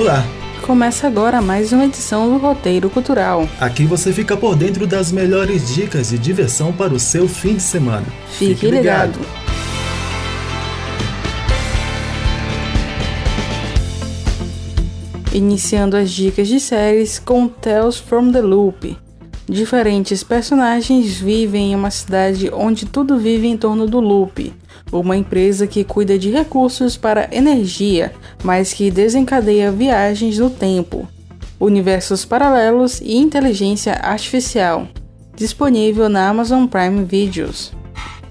Olá! Começa agora mais uma edição do Roteiro Cultural. Aqui você fica por dentro das melhores dicas de diversão para o seu fim de semana. Fique, Fique ligado. ligado. Iniciando as dicas de séries com Tales from the Loop. Diferentes personagens vivem em uma cidade onde tudo vive em torno do loop, uma empresa que cuida de recursos para energia, mas que desencadeia viagens no tempo, universos paralelos e inteligência artificial. Disponível na Amazon Prime Videos.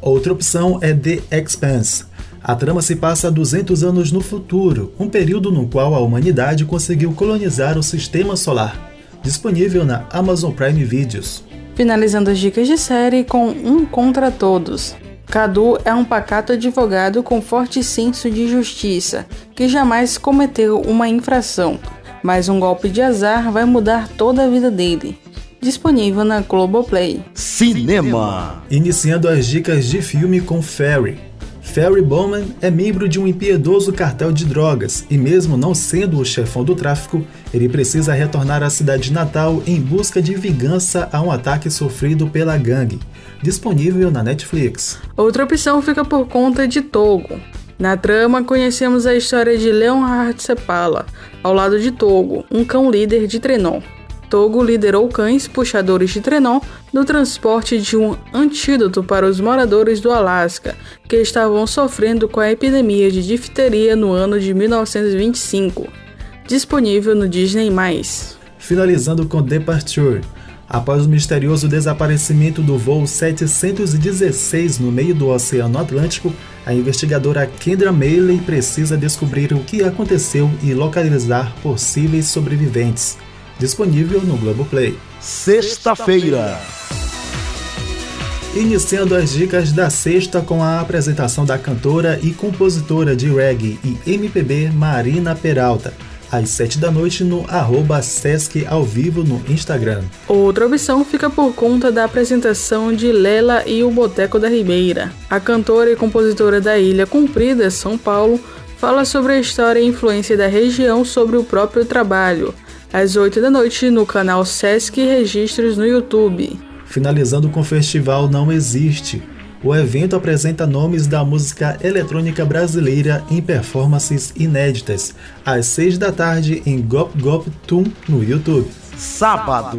Outra opção é The Expanse. A trama se passa 200 anos no futuro, um período no qual a humanidade conseguiu colonizar o sistema solar disponível na Amazon Prime Videos. Finalizando as dicas de série com Um Contra Todos. Cadu é um pacato advogado com forte senso de justiça, que jamais cometeu uma infração, mas um golpe de azar vai mudar toda a vida dele. Disponível na Globoplay. Cinema! Iniciando as dicas de filme com Ferry. Ferry Bowman é membro de um impiedoso cartel de drogas e, mesmo não sendo o chefão do tráfico, ele precisa retornar à cidade natal em busca de vingança a um ataque sofrido pela gangue. Disponível na Netflix. Outra opção fica por conta de Togo. Na trama, conhecemos a história de Leonhard Sepala, ao lado de Togo, um cão líder de Trenó. Togo liderou cães puxadores de trenó no transporte de um antídoto para os moradores do Alasca, que estavam sofrendo com a epidemia de difteria no ano de 1925. Disponível no Disney+. Finalizando com Departure. Após o misterioso desaparecimento do voo 716 no meio do Oceano Atlântico, a investigadora Kendra Maley precisa descobrir o que aconteceu e localizar possíveis sobreviventes disponível no Globoplay. Sexta-feira. Iniciando as dicas da sexta com a apresentação da cantora e compositora de reggae e MPB Marina Peralta, às 7 da noite no arroba Sesc ao vivo no Instagram. Outra opção fica por conta da apresentação de Lela e o Boteco da Ribeira. A cantora e compositora da Ilha Comprida, São Paulo, fala sobre a história e influência da região sobre o próprio trabalho às 8 da noite no canal Sesc Registros no YouTube. Finalizando com o festival Não Existe. O evento apresenta nomes da música eletrônica brasileira em performances inéditas, às 6 da tarde em Gop Gop Tum no YouTube. Sábado.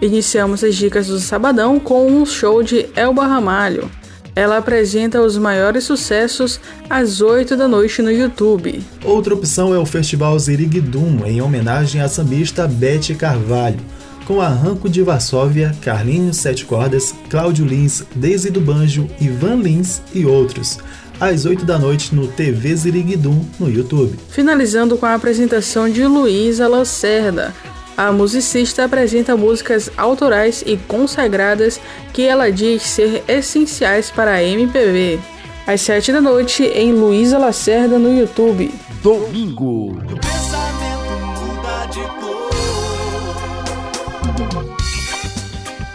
Iniciamos as dicas do sabadão com um show de Elba Ramalho. Ela apresenta os maiores sucessos às 8 da noite no YouTube. Outra opção é o Festival Ziriguidum, em homenagem à sambista Bete Carvalho, com Arranco de Varsóvia, Carlinhos Sete Cordas, Cláudio Lins, Daisy do Banjo, Ivan Lins e outros às 8 da noite no TV Ziriguidum no YouTube. Finalizando com a apresentação de Luísa Lacerda, a musicista apresenta músicas autorais e consagradas que ela diz ser essenciais para a MPB. Às 7 da noite em Luísa Lacerda no YouTube. Domingo.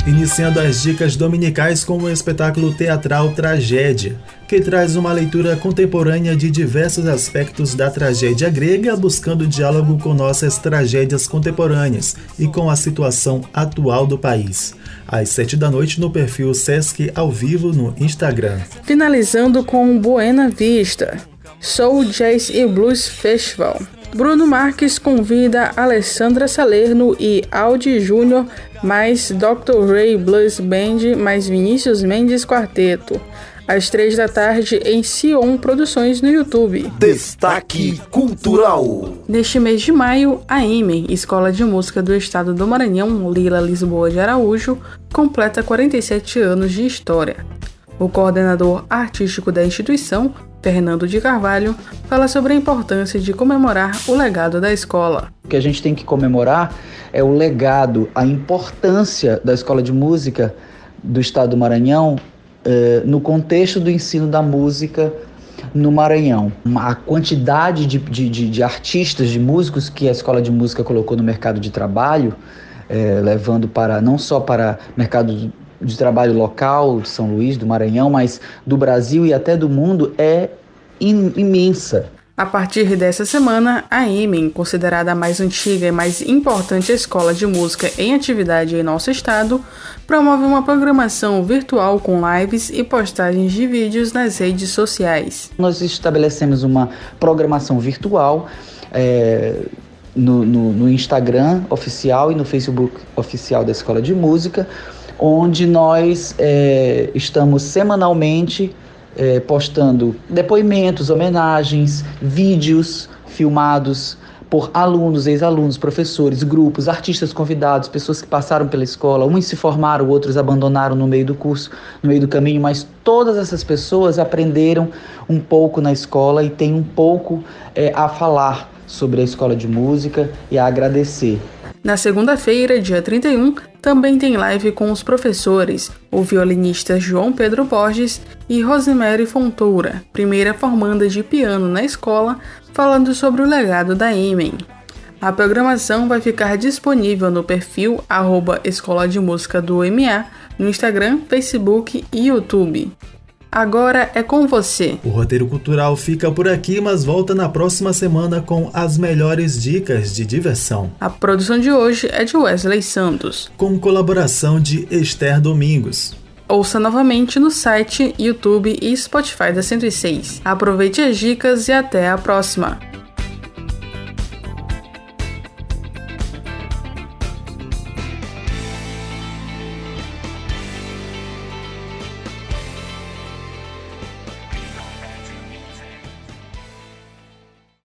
Iniciando as dicas dominicais com o espetáculo teatral Tragédia, que traz uma leitura contemporânea de diversos aspectos da tragédia grega, buscando diálogo com nossas tragédias contemporâneas e com a situação atual do país. Às sete da noite no perfil Sesc ao vivo no Instagram. Finalizando com Buena Vista, Soul Jazz e Blues Festival. Bruno Marques convida Alessandra Salerno e Audi Júnior, mais Dr. Ray Blues Band, mais Vinícius Mendes Quarteto às três da tarde em Sion Produções no YouTube. Destaque Cultural. Neste mês de maio, a EMEN, Escola de Música do Estado do Maranhão, Lila Lisboa de Araújo, completa 47 anos de história. O coordenador artístico da instituição, Fernando de Carvalho, fala sobre a importância de comemorar o legado da escola. O que a gente tem que comemorar é o legado, a importância da escola de música do estado do Maranhão eh, no contexto do ensino da música no Maranhão. A quantidade de, de, de, de, artistas, de músicos que a Escola de Música colocou no mercado de trabalho, eh, levando para não só para mercado de trabalho local de São Luís, do Maranhão, mas do Brasil e até do mundo, é imensa. A partir dessa semana, a IMEN, considerada a mais antiga e mais importante escola de música em atividade em nosso estado, promove uma programação virtual com lives e postagens de vídeos nas redes sociais. Nós estabelecemos uma programação virtual. É, no, no, no Instagram oficial e no Facebook oficial da Escola de Música, onde nós é, estamos semanalmente é, postando depoimentos, homenagens, vídeos filmados por alunos, ex-alunos, professores, grupos, artistas convidados, pessoas que passaram pela escola, uns se formaram, outros abandonaram no meio do curso, no meio do caminho, mas todas essas pessoas aprenderam um pouco na escola e têm um pouco é, a falar sobre a escola de música e a agradecer. Na segunda-feira, dia 31, também tem live com os professores, o violinista João Pedro Borges e Rosemary Fontoura, primeira formanda de piano na escola, falando sobre o legado da Emen. A programação vai ficar disponível no perfil arroba Escola de Música do MA no Instagram, Facebook e YouTube. Agora é com você. O roteiro cultural fica por aqui, mas volta na próxima semana com as melhores dicas de diversão. A produção de hoje é de Wesley Santos, com colaboração de Esther Domingos. Ouça novamente no site, YouTube e Spotify da 106. Aproveite as dicas e até a próxima.